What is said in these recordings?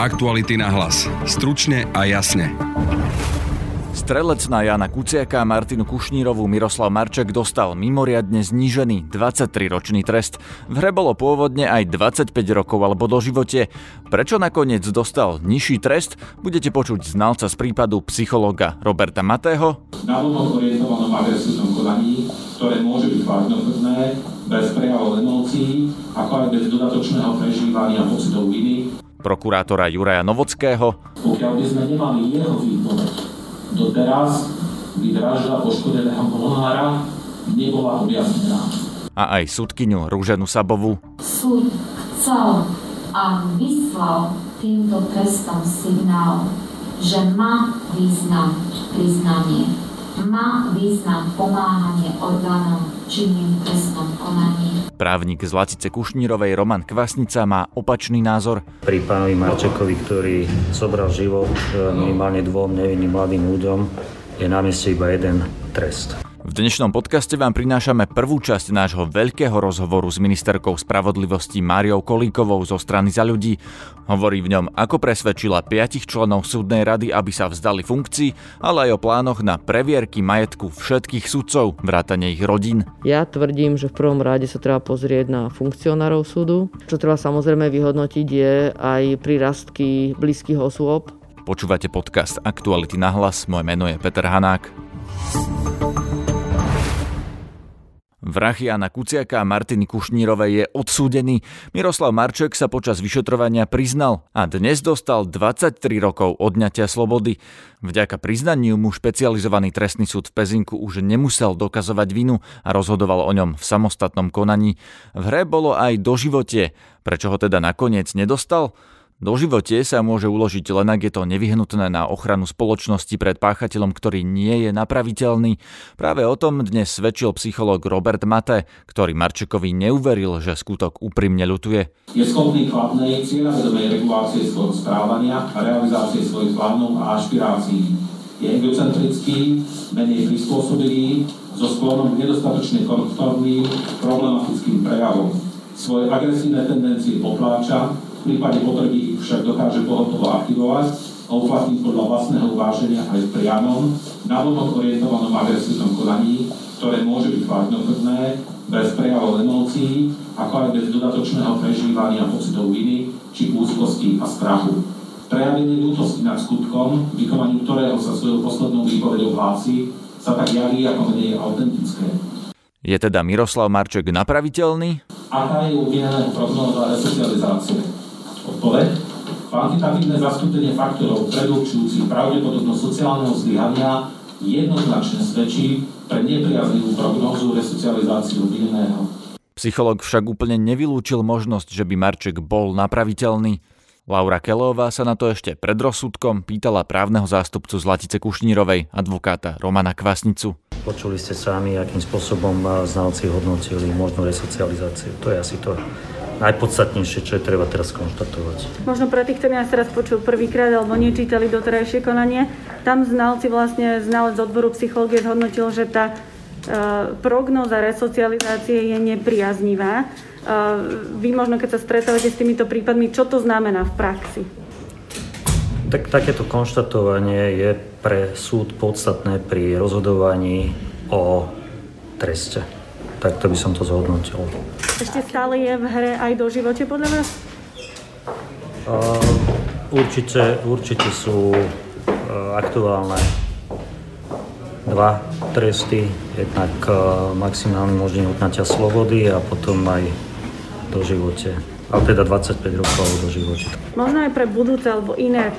Aktuality na hlas. Stručne a jasne. Strelec na Jana Kuciaka a Martinu Kušnírovú Miroslav Marček dostal mimoriadne znížený 23-ročný trest. V hre bolo pôvodne aj 25 rokov alebo do živote. Prečo nakoniec dostal nižší trest, budete počuť znalca z prípadu psychologa Roberta Matého. Na orientovanom agresívnom konaní, ktoré môže byť vážnokrvné, bez prejavov emócií, ako aj bez dodatočného prežívania pocitov viny, prokurátora Juraja Novockého. Pokiaľ by sme nemali jeho výpoveď, doteraz by vražda poškodeného Molnára nebola objasnená. A aj súdkyňu Rúženu Sabovu. Súd chcel a vyslal týmto trestom signál, že má význam priznanie má význam pomáhanie orgánom trestnom konaní. Právnik z Latice Kušnírovej Roman Kvasnica má opačný názor. Pri pánovi Marčekovi, ktorý zobral život e, minimálne dvom nevinným mladým ľuďom, je na mieste iba jeden trest. V dnešnom podcaste vám prinášame prvú časť nášho veľkého rozhovoru s ministerkou spravodlivosti Máriou Kolíkovou zo strany za ľudí. Hovorí v ňom, ako presvedčila piatich členov súdnej rady, aby sa vzdali funkcií, ale aj o plánoch na previerky majetku všetkých sudcov, vrátane ich rodín. Ja tvrdím, že v prvom rade sa treba pozrieť na funkcionárov súdu. Čo treba samozrejme vyhodnotiť je aj prirastky blízkych osôb, Počúvate podcast Aktuality na hlas, moje meno je Peter Hanák. Vrah Jana Kuciaka a Martiny Kušnírovej je odsúdený. Miroslav Marček sa počas vyšetrovania priznal a dnes dostal 23 rokov odňatia slobody. Vďaka priznaniu mu špecializovaný trestný súd v Pezinku už nemusel dokazovať vinu a rozhodoval o ňom v samostatnom konaní. V hre bolo aj doživotie. Prečo ho teda nakoniec nedostal? Do živote sa môže uložiť len ak je to nevyhnutné na ochranu spoločnosti pred páchateľom, ktorý nie je napraviteľný. Práve o tom dnes svedčil psychológ Robert Mate, ktorý Marčekovi neuveril, že skutok úprimne ľutuje. Je schopný chladnej, cieľavedomej regulácie svojho správania a realizácie svojich plánov a ašpirácií. Je egocentrický, menej prispôsobilý, so sklonom nedostatočne konformným, problematickým prejavom. Svoje agresívne tendencie potláča, v prípade potreby ich však dokáže pohotovo aktivovať a uplatniť podľa vlastného uváženia aj v priamom, navonok orientovanom agresívnom konaní, ktoré môže byť vážnokrvné, bez prejavov emócií, ako aj bez dodatočného prežívania pocitov viny či úzkosti a strachu. Prejavenie ľútosti nad skutkom, vykonaniu ktorého sa svojou poslednou výpovedou hlási, sa tak javí ako menej autentické. Je teda Miroslav Marček napraviteľný? Aká je obvineného prognóza resocializácie? Odpoveď? Kvantitatívne zastúpenie faktorov predurčujúcich pravdepodobnosť sociálneho zlyhania jednoznačne svedčí pre nepriaznivú prognózu resocializáciu obvineného. Psycholog však úplne nevylúčil možnosť, že by Marček bol napraviteľný. Laura Kelová sa na to ešte pred rozsudkom pýtala právneho zástupcu z Latice Kušnírovej, advokáta Romana Kvasnicu. Počuli ste sami, akým spôsobom znalci hodnotili možnú resocializáciu. To je asi to najpodstatnejšie, čo je treba teraz konštatovať. Možno pre tých, ktorí nás teraz počul prvýkrát alebo nečítali doterajšie konanie, tam znalci vlastne, znalec odboru psychológie zhodnotil, že tá e, prognóza resocializácie je nepriaznivá. E, vy možno, keď sa stretávate s týmito prípadmi, čo to znamená v praxi? Tak, takéto konštatovanie je pre súd podstatné pri rozhodovaní o treste. Takto by som to zhodnotil. Ešte stále je v hre aj do živote podľa vás? Uh, určite, určite sú uh, aktuálne dva tresty. Jednak uh, maximálny možný odnatia slobody a potom aj do živote. Ale teda 25 rokov do života. Možno aj pre budúce alebo iné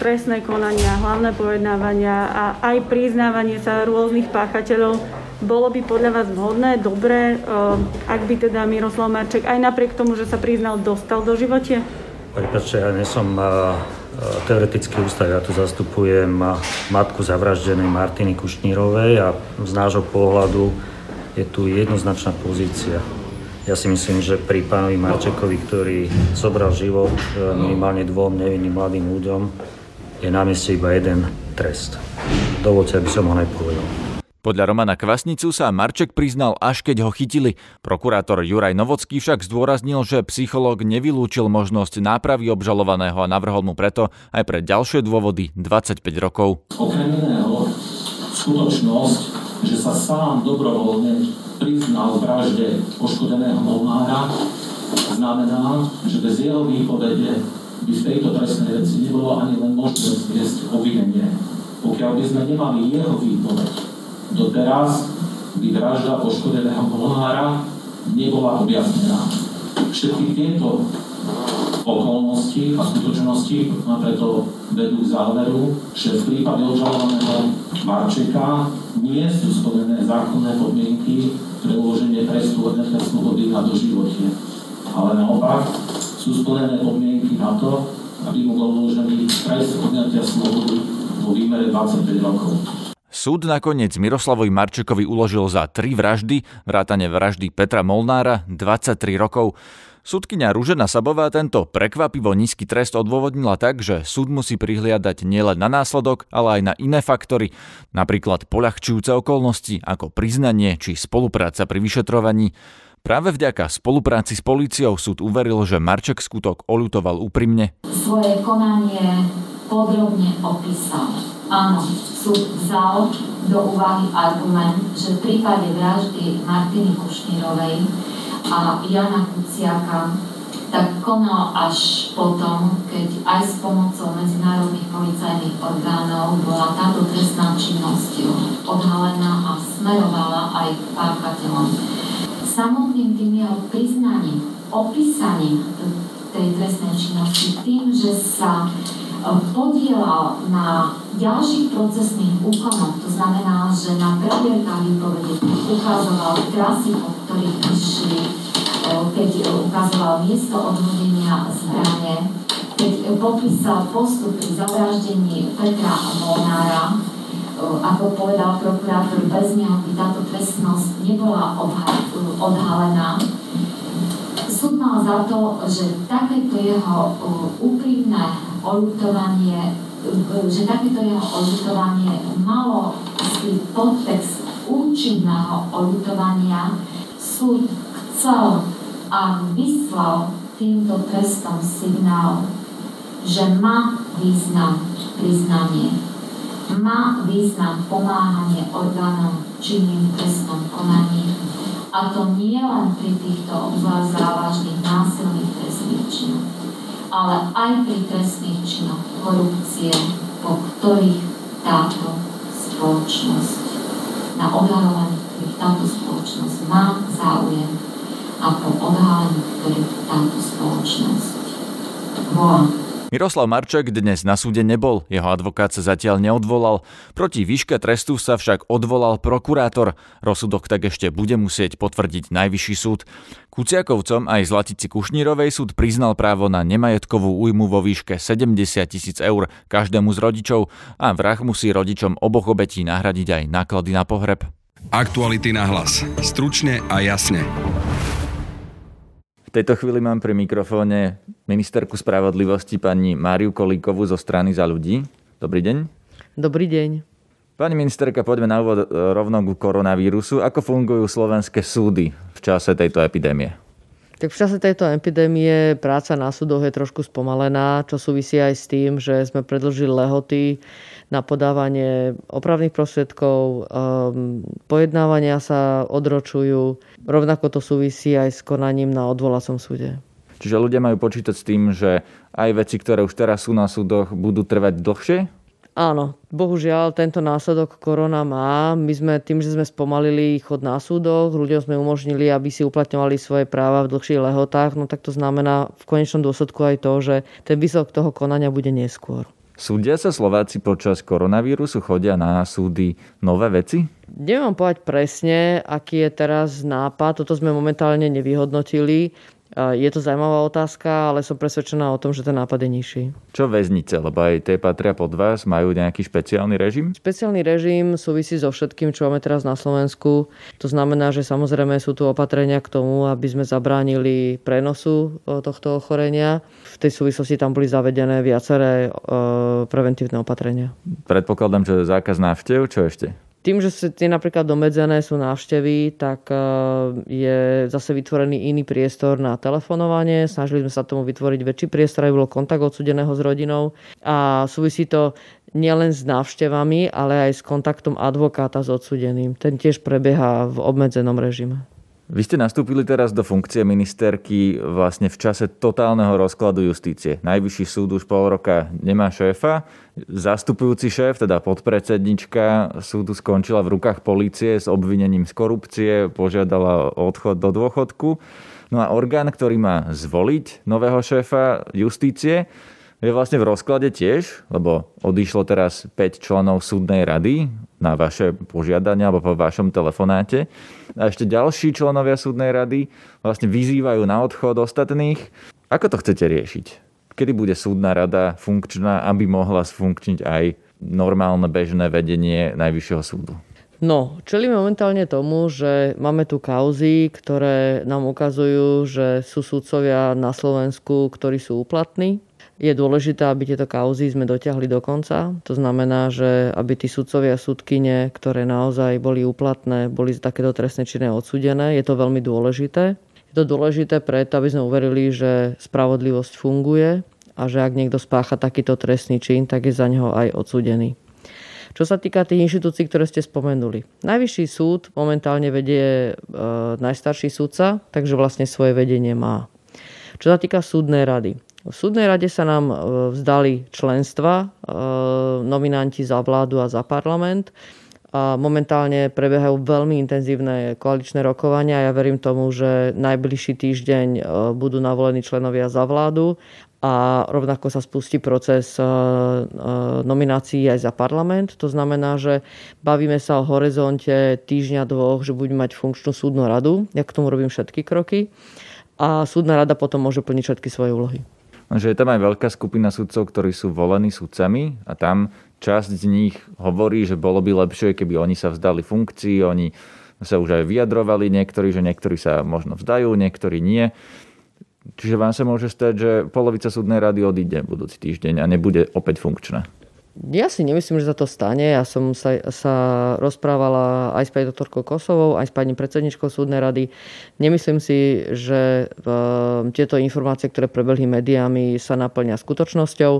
trestné konania, hlavné pojednávania a aj priznávanie sa rôznych páchateľov bolo by podľa vás vhodné, dobré, eh, ak by teda Miroslav Marček aj napriek tomu, že sa priznal, dostal do živote? Prepačte, ja nie som eh, teoretický ústav, ja tu zastupujem eh, matku zavraždenej Martiny Kušnírovej a z nášho pohľadu je tu jednoznačná pozícia. Ja si myslím, že pri pánovi Marčekovi, ktorý zobral život minimálne dvom nevinným mladým ľuďom, je na mieste iba jeden trest. Dovolte, aby som ho nepovedal. Podľa Romana Kvasnicu sa Marček priznal až keď ho chytili. Prokurátor Juraj Novocký však zdôraznil, že psychológ nevylúčil možnosť nápravy obžalovaného a navrhol mu preto aj pre ďalšie dôvody 25 rokov. Okrem iného, skutočnosť, že sa sám dobrovoľne priznal vražde poškodeného Molnára, znamená, že bez jeho výpovede by v tejto trestnej veci nebolo ani len možné zviesť obvinenie. Pokiaľ by sme nemali jeho výpoveď, Doteraz by vražda poškodeného Molnára nebola objasnená. Všetky tieto okolnosti a skutočnosti ma preto vedú k záveru, že v prípade obžalovaného Marčeka nie sú splnené zákonné podmienky pre uloženie trestu odňatia slobody na doživotie. Ale naopak sú splnené podmienky na to, aby mu bol uložený trest odňatia slobody vo výmere 25 rokov. Súd nakoniec Miroslavovi Marčekovi uložil za tri vraždy, vrátane vraždy Petra Molnára, 23 rokov. Súdkynia Ružena Sabová tento prekvapivo nízky trest odôvodnila tak, že súd musí prihliadať nielen na následok, ale aj na iné faktory, napríklad poľahčujúce okolnosti ako priznanie či spolupráca pri vyšetrovaní. Práve vďaka spolupráci s políciou súd uveril, že Marček skutok oľutoval úprimne. Svoje konanie podrobne opísal Áno, súd vzal do úvahy argument, že v prípade vraždy Martiny Kušnírovej a Jana Kuciaka tak konal až potom, keď aj s pomocou medzinárodných policajných orgánov bola táto trestná činnosť odhalená a smerovala aj k páchateľom. Samotným tým jeho priznaním, opísaním tej trestnej činnosti, tým, že sa podielal na ďalších procesných úkonoch, to znamená, že na previerkách výpovede ukazoval trasy, po ktorých išli, keď ukazoval miesto odhodenia zbrane, keď popísal postup pri zavraždení Petra Molnára, ako povedal prokurátor, bez neho by táto trestnosť nebola odhalená. Súd mal za to, že takéto jeho úprimné oľutovanie, že takéto jeho oľutovanie malo si podtext účinného oľutovania. Súd chcel a vyslal týmto trestom signál, že má význam priznanie, má význam pomáhanie orgánom činným trestnom konaní. A to nie len pri týchto obzvlášť závažných násilných trestných činoch, ale aj pri trestných činoch korupcie, po ktorých táto spoločnosť, na odhalovaní ktorých táto spoločnosť má záujem a po odhalení ktorých táto spoločnosť volá. Miroslav Marček dnes na súde nebol, jeho advokát sa zatiaľ neodvolal. Proti výške trestu sa však odvolal prokurátor. Rozsudok tak ešte bude musieť potvrdiť najvyšší súd. Kuciakovcom aj Zlatici Kušnírovej súd priznal právo na nemajetkovú újmu vo výške 70 tisíc eur každému z rodičov a vrah musí rodičom oboch obetí nahradiť aj náklady na pohreb. Aktuality na hlas. Stručne a jasne tejto chvíli mám pri mikrofóne ministerku spravodlivosti pani Máriu Kolíkovú zo strany za ľudí. Dobrý deň. Dobrý deň. Pani ministerka, poďme na úvod rovno k koronavírusu. Ako fungujú slovenské súdy v čase tejto epidémie? Tak v čase tejto epidémie práca na súdoch je trošku spomalená, čo súvisí aj s tým, že sme predlžili lehoty na podávanie opravných prostriedkov, um, pojednávania sa odročujú, rovnako to súvisí aj s konaním na odvolacom súde. Čiže ľudia majú počítať s tým, že aj veci, ktoré už teraz sú na súdoch, budú trvať dlhšie? Áno, bohužiaľ tento následok korona má. My sme tým, že sme spomalili chod na súdoch, ľuďom sme umožnili, aby si uplatňovali svoje práva v dlhších lehotách, no tak to znamená v konečnom dôsledku aj to, že ten výsledok toho konania bude neskôr. Súdia sa Slováci počas koronavírusu, chodia na súdy nové veci? Neviem povedať presne, aký je teraz nápad. Toto sme momentálne nevyhodnotili. Je to zaujímavá otázka, ale som presvedčená o tom, že ten nápad je nižší. Čo väznice? Lebo aj tie patria pod vás, majú nejaký špeciálny režim? Špeciálny režim súvisí so všetkým, čo máme teraz na Slovensku. To znamená, že samozrejme sú tu opatrenia k tomu, aby sme zabránili prenosu e, tohto ochorenia. V tej súvislosti tam boli zavedené viaceré e, preventívne opatrenia. Predpokladám, že zákaz návštev, čo ešte? Tým, že tie napríklad domedzené sú návštevy, tak je zase vytvorený iný priestor na telefonovanie. Snažili sme sa tomu vytvoriť väčší priestor, aby bol kontakt odsudeného s rodinou. A súvisí to nielen s návštevami, ale aj s kontaktom advokáta s odsudeným. Ten tiež prebieha v obmedzenom režime. Vy ste nastúpili teraz do funkcie ministerky vlastne v čase totálneho rozkladu justície. Najvyšší súd už pol roka nemá šéfa. Zastupujúci šéf, teda podpredsednička súdu skončila v rukách polície s obvinením z korupcie, požiadala odchod do dôchodku. No a orgán, ktorý má zvoliť nového šéfa justície, je vlastne v rozklade tiež, lebo odišlo teraz 5 členov súdnej rady na vaše požiadanie alebo po vašom telefonáte. A ešte ďalší členovia súdnej rady vlastne vyzývajú na odchod ostatných. Ako to chcete riešiť? Kedy bude súdna rada funkčná, aby mohla sfunkčniť aj normálne bežné vedenie Najvyššieho súdu? No, čelíme momentálne tomu, že máme tu kauzy, ktoré nám ukazujú, že sú súdcovia na Slovensku, ktorí sú úplatní, je dôležité, aby tieto kauzy sme dotiahli do konca. To znamená, že aby tí sudcovia a sudkyne, ktoré naozaj boli úplatné, boli takéto trestné činné odsudené. Je to veľmi dôležité. Je to dôležité preto, aby sme uverili, že spravodlivosť funguje a že ak niekto spácha takýto trestný čin, tak je za neho aj odsudený. Čo sa týka tých inštitúcií, ktoré ste spomenuli. Najvyšší súd momentálne vedie e, najstarší súdca, takže vlastne svoje vedenie má. Čo sa týka súdnej rady. V súdnej rade sa nám e, vzdali členstva e, nominanti za vládu a za parlament. A momentálne prebiehajú veľmi intenzívne koaličné rokovania. Ja verím tomu, že najbližší týždeň e, budú navolení členovia za vládu a rovnako sa spustí proces nominácií aj za parlament. To znamená, že bavíme sa o horizonte týždňa, dvoch, že budeme mať funkčnú súdnu radu. Ja k tomu robím všetky kroky. A súdna rada potom môže plniť všetky svoje úlohy že je tam aj veľká skupina sudcov, ktorí sú volení sudcami a tam časť z nich hovorí, že bolo by lepšie, keby oni sa vzdali funkcií, oni sa už aj vyjadrovali niektorí, že niektorí sa možno vzdajú, niektorí nie. Čiže vám sa môže stať, že polovica súdnej rady odíde budúci týždeň a nebude opäť funkčná. Ja si nemyslím, že sa to stane. Ja som sa, sa rozprávala aj s pani doktorkou Kosovou, aj s pani predsedničkou súdnej rady. Nemyslím si, že uh, tieto informácie, ktoré prebehli médiami, sa naplňa skutočnosťou.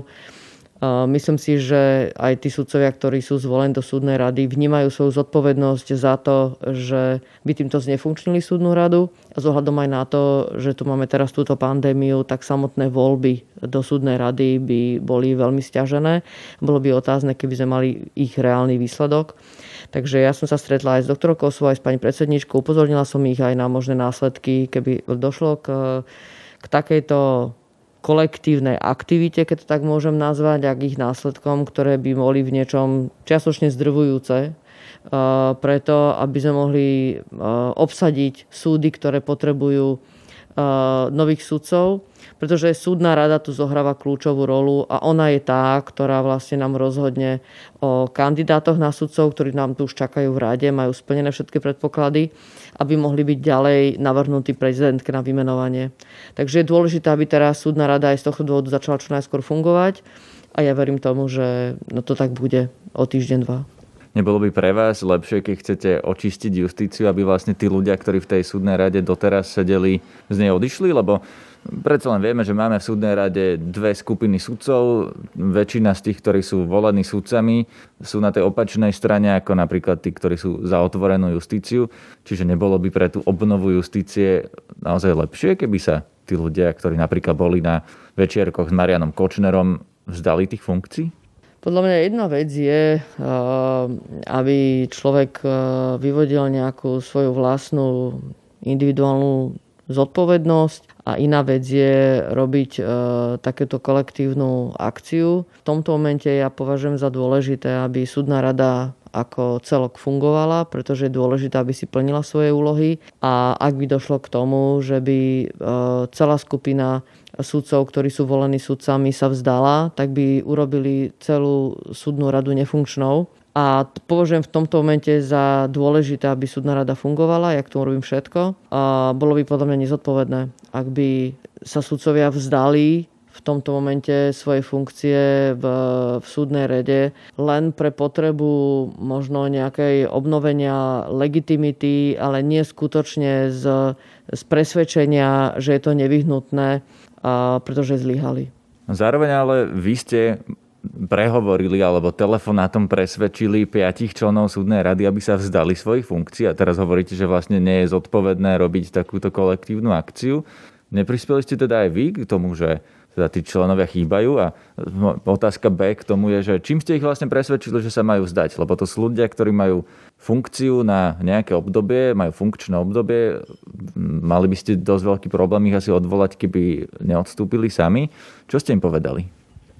Myslím si, že aj tí sudcovia, ktorí sú zvolení do súdnej rady, vnímajú svoju zodpovednosť za to, že by týmto znefunkčnili súdnu radu. A zohľadom aj na to, že tu máme teraz túto pandémiu, tak samotné voľby do súdnej rady by boli veľmi stiažené. Bolo by otázne, keby sme mali ich reálny výsledok. Takže ja som sa stretla aj s doktorkou Kosovou, aj s pani predsedničkou. Upozornila som ich aj na možné následky, keby došlo k, k takejto kolektívnej aktivite, keď to tak môžem nazvať, ak ich následkom, ktoré by boli v niečom čiastočne zdrvujúce, preto aby sme mohli obsadiť súdy, ktoré potrebujú nových sudcov, pretože súdna rada tu zohráva kľúčovú rolu a ona je tá, ktorá vlastne nám rozhodne o kandidátoch na sudcov, ktorí nám tu už čakajú v rade, majú splnené všetky predpoklady aby mohli byť ďalej navrhnutí prezidentke na vymenovanie. Takže je dôležité, aby teraz súdna rada aj z tohto dôvodu začala čo najskôr fungovať a ja verím tomu, že no to tak bude o týždeň, dva. Nebolo by pre vás lepšie, keď chcete očistiť justíciu, aby vlastne tí ľudia, ktorí v tej súdnej rade doteraz sedeli, z nej odišli? Lebo Predsa len vieme, že máme v súdnej rade dve skupiny sudcov. Väčšina z tých, ktorí sú volení sudcami, sú na tej opačnej strane ako napríklad tí, ktorí sú za otvorenú justíciu. Čiže nebolo by pre tú obnovu justície naozaj lepšie, keby sa tí ľudia, ktorí napríklad boli na večierkoch s Marianom Kočnerom, vzdali tých funkcií? Podľa mňa jedna vec je, eh, aby človek eh, vyvodil nejakú svoju vlastnú individuálnu zodpovednosť a iná vec je robiť e, takéto kolektívnu akciu. V tomto momente ja považujem za dôležité, aby súdna rada ako celok fungovala, pretože je dôležité, aby si plnila svoje úlohy a ak by došlo k tomu, že by e, celá skupina sudcov, ktorí sú volení sudcami, sa vzdala, tak by urobili celú súdnu radu nefunkčnou a považujem v tomto momente za dôležité, aby súdna rada fungovala, ja k tomu robím všetko. A bolo by podľa mňa nezodpovedné, ak by sa sudcovia vzdali v tomto momente svoje funkcie v, v súdnej rede len pre potrebu možno nejakej obnovenia legitimity, ale nie skutočne z, z presvedčenia, že je to nevyhnutné, a pretože zlyhali. Zároveň ale vy ste prehovorili alebo telefonátom presvedčili piatich členov súdnej rady, aby sa vzdali svojich funkcií a teraz hovoríte, že vlastne nie je zodpovedné robiť takúto kolektívnu akciu. Neprispeli ste teda aj vy k tomu, že teda tí členovia chýbajú a otázka B k tomu je, že čím ste ich vlastne presvedčili, že sa majú vzdať? Lebo to sú ľudia, ktorí majú funkciu na nejaké obdobie, majú funkčné obdobie, mali by ste dosť veľký problém ich asi odvolať, keby neodstúpili sami. Čo ste im povedali?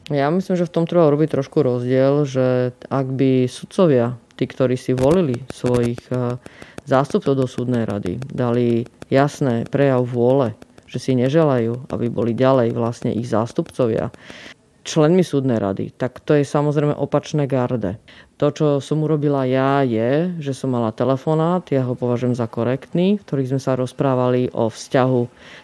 Ja myslím, že v tom treba robiť trošku rozdiel, že ak by sudcovia, tí, ktorí si volili svojich eh, zástupcov do súdnej rady, dali jasné prejav vôle, že si neželajú, aby boli ďalej vlastne ich zástupcovia, členmi súdnej rady, tak to je samozrejme opačné garde. To, čo som urobila ja, je, že som mala telefonát, ja ho považujem za korektný, v ktorých sme sa rozprávali o vzťahu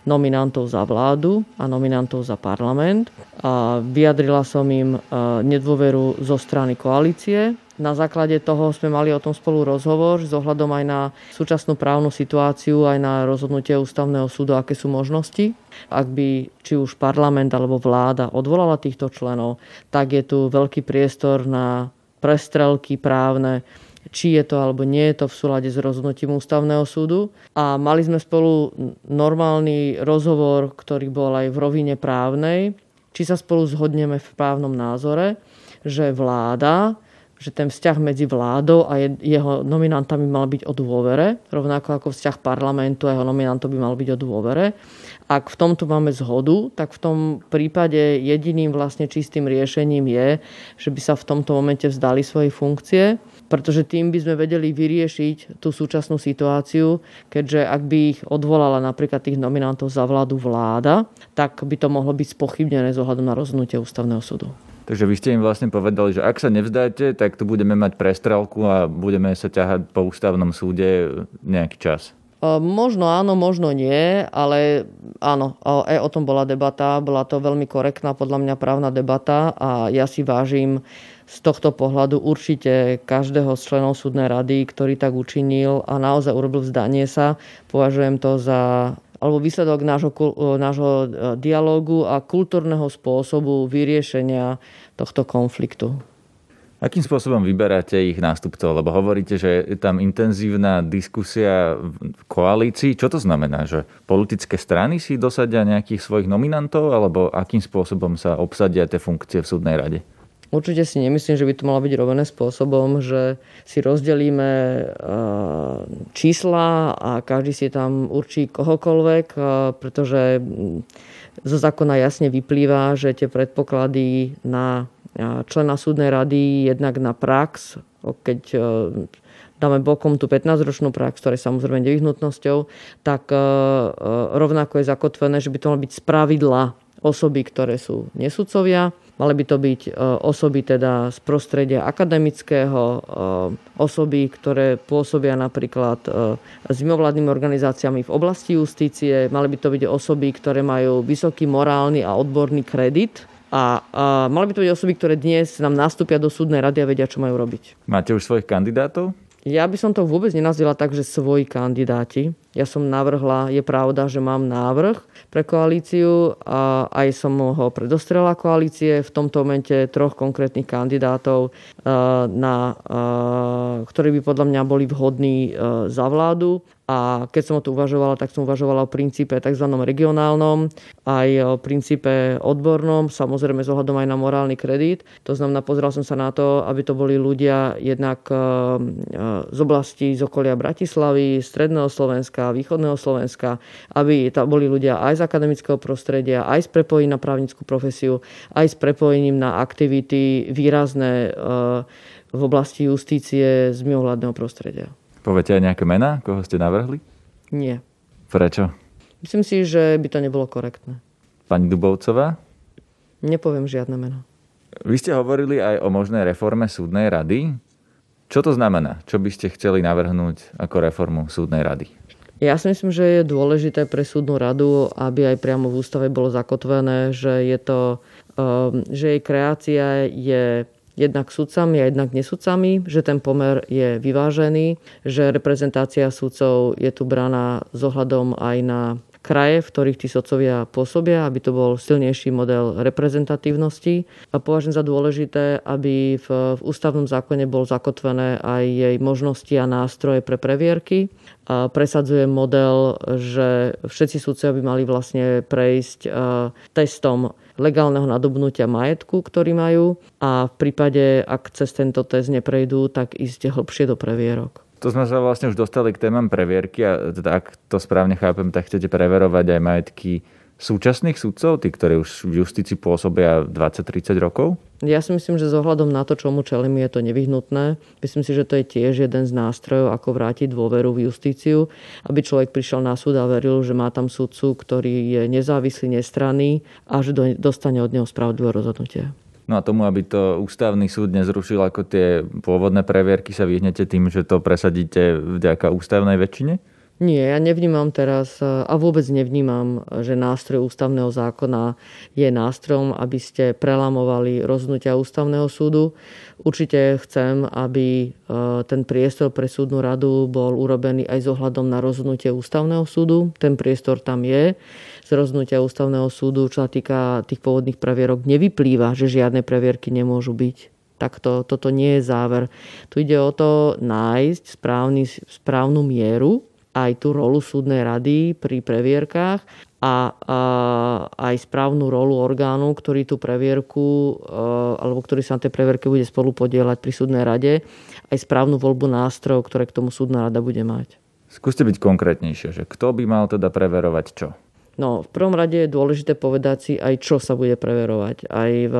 nominantov za vládu a nominantov za parlament. A vyjadrila som im e, nedôveru zo strany koalície, na základe toho sme mali o tom spolu rozhovor s ohľadom aj na súčasnú právnu situáciu, aj na rozhodnutie ústavného súdu, aké sú možnosti. Ak by či už parlament alebo vláda odvolala týchto členov, tak je tu veľký priestor na prestrelky právne, či je to alebo nie je to v súlade s rozhodnutím ústavného súdu. A mali sme spolu normálny rozhovor, ktorý bol aj v rovine právnej, či sa spolu zhodneme v právnom názore, že vláda že ten vzťah medzi vládou a jeho nominantami mal byť o dôvere, rovnako ako vzťah parlamentu a jeho nominantov by mal byť o dôvere. Ak v tomto máme zhodu, tak v tom prípade jediným vlastne čistým riešením je, že by sa v tomto momente vzdali svojej funkcie, pretože tým by sme vedeli vyriešiť tú súčasnú situáciu, keďže ak by ich odvolala napríklad tých nominantov za vládu vláda, tak by to mohlo byť spochybnené z ohľadom na rozhodnutie ústavného súdu. Takže vy ste im vlastne povedali, že ak sa nevzdáte, tak tu budeme mať prestrelku a budeme sa ťahať po ústavnom súde nejaký čas. Možno áno, možno nie, ale áno, aj o tom bola debata. Bola to veľmi korektná podľa mňa právna debata a ja si vážim z tohto pohľadu určite každého z členov súdnej rady, ktorý tak učinil a naozaj urobil vzdanie sa. Považujem to za alebo výsledok nášho, nášho e, dialógu a kultúrneho spôsobu vyriešenia tohto konfliktu. Akým spôsobom vyberáte ich nástupcov? Lebo hovoríte, že je tam intenzívna diskusia v koalícii. Čo to znamená? Že politické strany si dosadia nejakých svojich nominantov? Alebo akým spôsobom sa obsadia tie funkcie v súdnej rade? Určite si nemyslím, že by to malo byť robené spôsobom, že si rozdelíme e, čísla a každý si tam určí kohokoľvek, e, pretože zo zákona jasne vyplýva, že tie predpoklady na e, člena súdnej rady jednak na prax, keď dáme bokom tú 15-ročnú prax, ktorá je samozrejme nevyhnutnosťou, tak rovnako je zakotvené, že by to malo byť spravidla osoby, ktoré sú nesudcovia, Mali by to byť e, osoby teda z prostredia akademického, e, osoby, ktoré pôsobia napríklad e, s mimovládnymi organizáciami v oblasti justície, mali by to byť osoby, ktoré majú vysoký morálny a odborný kredit, a, mali by to byť osoby, ktoré dnes nám nastúpia do súdnej rady a vedia, čo majú robiť. Máte už svojich kandidátov? Ja by som to vôbec nenazvila tak, že svoji kandidáti. Ja som navrhla, je pravda, že mám návrh pre koalíciu a aj som ho predostrela koalície. V tomto momente troch konkrétnych kandidátov, eh, na, eh, ktorí by podľa mňa boli vhodní eh, za vládu. A keď som o to uvažovala, tak som uvažovala o princípe tzv. regionálnom, aj o princípe odbornom, samozrejme s ohľadom aj na morálny kredit. To znamená, pozeral som sa na to, aby to boli ľudia jednak e, z oblasti z okolia Bratislavy, Stredného Slovenska, Východného Slovenska, aby tam boli ľudia aj z akademického prostredia, aj s prepojením na právnickú profesiu, aj s prepojením na aktivity výrazné e, v oblasti justície z mimovládneho prostredia. Poviete aj nejaké mená, koho ste navrhli? Nie. Prečo? Myslím si, že by to nebolo korektné. Pani Dubovcová? Nepoviem žiadne meno. Vy ste hovorili aj o možnej reforme súdnej rady. Čo to znamená? Čo by ste chceli navrhnúť ako reformu súdnej rady? Ja si myslím, že je dôležité pre súdnu radu, aby aj priamo v ústave bolo zakotvené, že, je to, um, že jej kreácia je jednak sudcami a jednak nesudcami, že ten pomer je vyvážený, že reprezentácia sudcov je tu braná s ohľadom aj na kraje, v ktorých tí socovia pôsobia, aby to bol silnejší model reprezentatívnosti. A považujem za dôležité, aby v, v ústavnom zákone bol zakotvené aj jej možnosti a nástroje pre previerky. A presadzujem model, že všetci sudcovia by mali vlastne prejsť testom legálneho nadobnutia majetku, ktorý majú a v prípade, ak cez tento test neprejdú, tak ísť hlbšie do previerok. To sme sa vlastne už dostali k témam previerky a teda ak to správne chápem, tak chcete preverovať aj majetky súčasných sudcov, tí, ktorí už v justícii pôsobia 20-30 rokov? Ja si myslím, že ohľadom na to, čomu čelím, je to nevyhnutné. Myslím si, že to je tiež jeden z nástrojov, ako vrátiť dôveru v justíciu, aby človek prišiel na súd a veril, že má tam sudcu, ktorý je nezávislý, nestranný a že dostane od neho spravodlivé rozhodnutie. No a tomu, aby to ústavný súd nezrušil ako tie pôvodné previerky, sa vyhnete tým, že to presadíte vďaka ústavnej väčšine? Nie, ja nevnímam teraz a vôbec nevnímam, že nástroj ústavného zákona je nástrojom, aby ste prelamovali rozhodnutia ústavného súdu. Určite chcem, aby e, ten priestor pre súdnu radu bol urobený aj s ohľadom na rozhodnutie ústavného súdu. Ten priestor tam je z rozhodnutia ústavného súdu, čo sa týka tých pôvodných previerok, nevyplýva, že žiadne previerky nemôžu byť. Tak to, toto nie je záver. Tu ide o to nájsť správny, správnu mieru aj tú rolu súdnej rady pri previerkách a, a aj správnu rolu orgánu, ktorý tú previerku alebo ktorý sa na tej previerke bude spolu podielať pri súdnej rade, aj správnu voľbu nástrojov, ktoré k tomu súdna rada bude mať. Skúste byť konkrétnejšie, že kto by mal teda preverovať čo? No, v prvom rade je dôležité povedať si aj, čo sa bude preverovať. Aj v,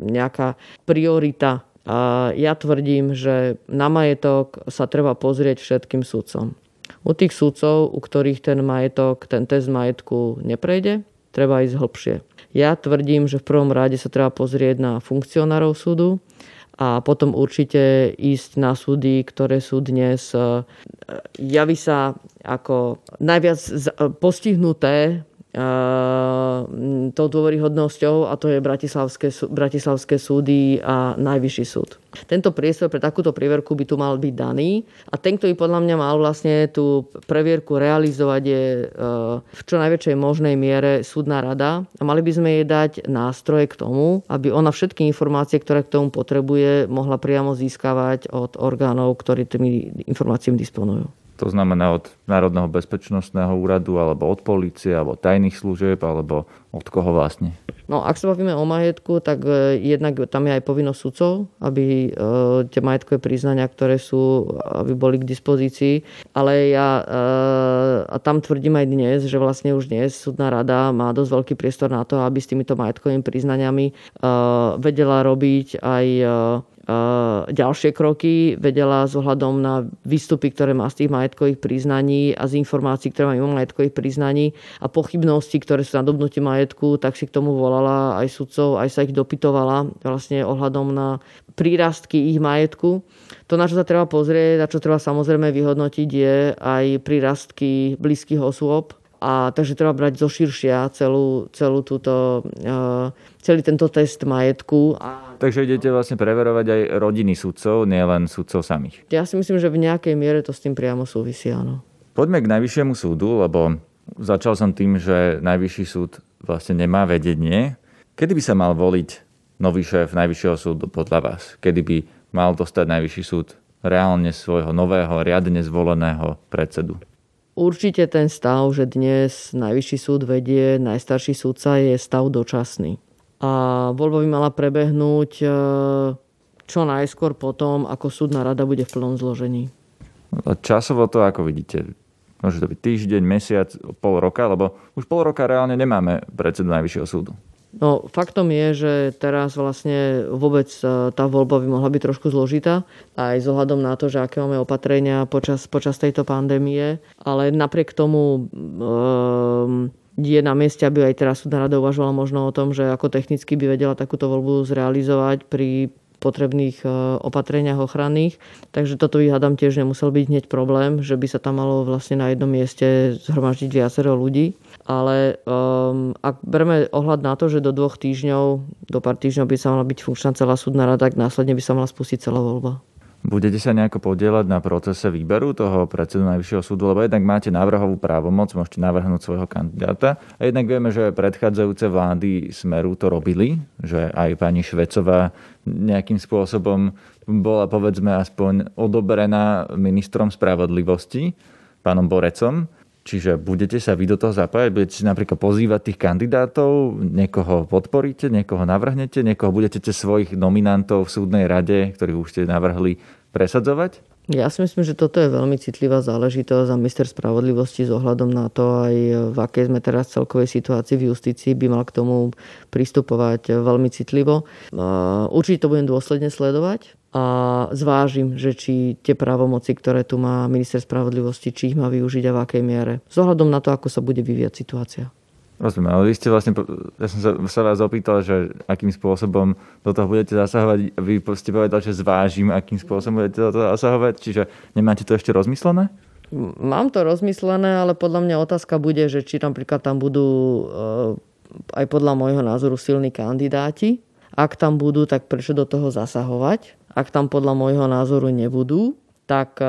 nejaká priorita. A ja tvrdím, že na majetok sa treba pozrieť všetkým sudcom. U tých sudcov, u ktorých ten majetok, ten test majetku neprejde, treba ísť hlbšie. Ja tvrdím, že v prvom rade sa treba pozrieť na funkcionárov súdu, a potom určite ísť na súdy, ktoré sú dnes, e, javí sa ako najviac postihnuté tou dôveryhodnosťou a to je Bratislavské, Bratislavské súdy a Najvyšší súd. Tento priestor pre takúto previerku by tu mal byť daný a ten, kto by podľa mňa mal vlastne tú previerku realizovať je v čo najväčšej možnej miere súdna rada a mali by sme jej dať nástroje k tomu, aby ona všetky informácie, ktoré k tomu potrebuje, mohla priamo získavať od orgánov, ktorí tými informáciami disponujú. To znamená od Národného bezpečnostného úradu, alebo od policie, alebo tajných služieb, alebo od koho vlastne? No, ak sa bavíme o majetku, tak e, jednak tam je aj povinnosť sudcov, aby e, tie majetkové priznania, ktoré sú, aby boli k dispozícii. Ale ja e, a tam tvrdím aj dnes, že vlastne už dnes súdna rada má dosť veľký priestor na to, aby s týmito majetkovými priznaniami vedela robiť aj ďalšie kroky, vedela s ohľadom na výstupy, ktoré má z tých majetkových priznaní a z informácií, ktoré má mimo majetkových priznaní a pochybnosti, ktoré sú na dobnutí majetku, tak si k tomu volala aj sudcov, aj sa ich dopytovala vlastne ohľadom na prírastky ich majetku. To, na čo sa treba pozrieť a čo treba samozrejme vyhodnotiť, je aj prírastky blízkych osôb, a takže treba brať zo širšia celú, celú túto, celý tento test majetku. A... Takže idete vlastne preverovať aj rodiny sudcov, nielen sudcov samých. Ja si myslím, že v nejakej miere to s tým priamo súvisí, áno. Poďme k Najvyššiemu súdu, lebo začal som tým, že Najvyšší súd vlastne nemá vedenie. Kedy by sa mal voliť nový šéf Najvyššieho súdu podľa vás? Kedy by mal dostať Najvyšší súd reálne svojho nového, riadne zvoleného predsedu? Určite ten stav, že dnes najvyšší súd vedie, najstarší súdca je stav dočasný. A voľba by mala prebehnúť e, čo najskôr potom, ako súdna rada bude v plnom zložení. A časovo to ako vidíte? Môže to byť týždeň, mesiac, pol roka, lebo už pol roka reálne nemáme predsedu Najvyššieho súdu. No, faktom je, že teraz vlastne vôbec e, tá voľba by mohla byť trošku zložitá, aj s ohľadom na to, že aké máme opatrenia počas, počas tejto pandémie. Ale napriek tomu um, je na mieste, aby aj teraz súdna rada uvažovala možno o tom, že ako technicky by vedela takúto voľbu zrealizovať pri potrebných e, opatreniach ochranných. Takže toto vyhádam tiež nemusel byť hneď problém, že by sa tam malo vlastne na jednom mieste zhromaždiť viacero ľudí. Ale um, ak bereme ohľad na to, že do dvoch týždňov, do pár týždňov by sa mala byť funkčná celá súdna rada, tak následne by sa mala spustiť celá voľba. Budete sa nejako podielať na procese výberu toho predsedu Najvyššieho súdu, lebo jednak máte návrhovú právomoc, môžete navrhnúť svojho kandidáta. A jednak vieme, že predchádzajúce vlády Smeru to robili, že aj pani Švecová nejakým spôsobom bola povedzme aspoň odoberená ministrom spravodlivosti, pánom Borecom. Čiže budete sa vy do toho zapájať, budete si napríklad pozývať tých kandidátov, niekoho podporíte, niekoho navrhnete, niekoho budete cez svojich nominantov v súdnej rade, ktorých už ste navrhli, presadzovať? Ja si myslím, že toto je veľmi citlivá záležitosť a minister spravodlivosti s ohľadom na to, aj v akej sme teraz celkovej situácii v justícii, by mal k tomu pristupovať veľmi citlivo. Určite to budem dôsledne sledovať a zvážim, že či tie právomoci, ktoré tu má minister spravodlivosti, či ich má využiť a v akej miere. S ohľadom na to, ako sa bude vyvíjať situácia. Rozumiem, ale vy ste vlastne, ja som sa, sa vás opýtal, že akým spôsobom do toho budete zasahovať. Vy ste povedali, že zvážim, akým spôsobom budete do toho zasahovať, čiže nemáte to ešte rozmyslené? Mám to rozmyslené, ale podľa mňa otázka bude, že či napríklad tam budú eh, aj podľa môjho názoru silní kandidáti. Ak tam budú, tak prečo do toho zasahovať? Ak tam podľa môjho názoru nebudú, tak e,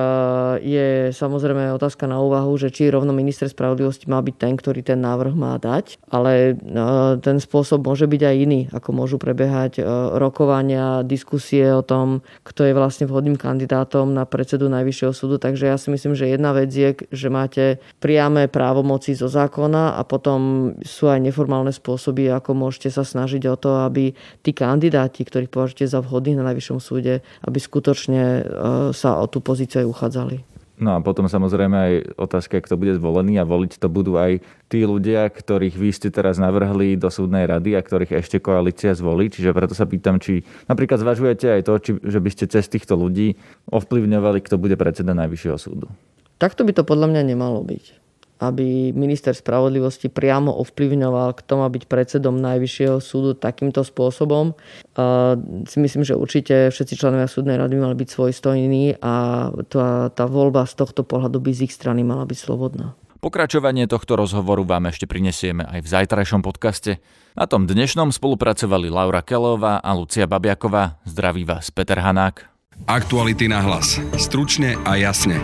je samozrejme otázka na úvahu, že či rovno minister spravodlivosti má byť ten, ktorý ten návrh má dať, ale e, ten spôsob môže byť aj iný, ako môžu prebiehať e, rokovania, diskusie o tom, kto je vlastne vhodným kandidátom na predsedu Najvyššieho súdu. Takže ja si myslím, že jedna vec je, že máte priame právomoci zo zákona a potom sú aj neformálne spôsoby, ako môžete sa snažiť o to, aby tí kandidáti, ktorých považujete za vhodných na Najvyššom súde, aby skutočne sa o tú pozíciu uchádzali. No a potom samozrejme aj otázka, kto bude zvolený a voliť to budú aj tí ľudia, ktorých vy ste teraz navrhli do súdnej rady a ktorých ešte koalícia zvolí. Čiže preto sa pýtam, či napríklad zvažujete aj to, či, že by ste cez týchto ľudí ovplyvňovali, kto bude predseda Najvyššieho súdu. Takto by to podľa mňa nemalo byť aby minister spravodlivosti priamo ovplyvňoval, kto má byť predsedom Najvyššieho súdu takýmto spôsobom. Uh, si myslím, že určite všetci členovia súdnej rady mali byť svojstojní a tá, tá voľba z tohto pohľadu by z ich strany mala byť slobodná. Pokračovanie tohto rozhovoru vám ešte prinesieme aj v zajtrajšom podcaste. Na tom dnešnom spolupracovali Laura Kelová a Lucia Babiaková. Zdraví vás Peter Hanák. Aktuality na hlas. Stručne a jasne.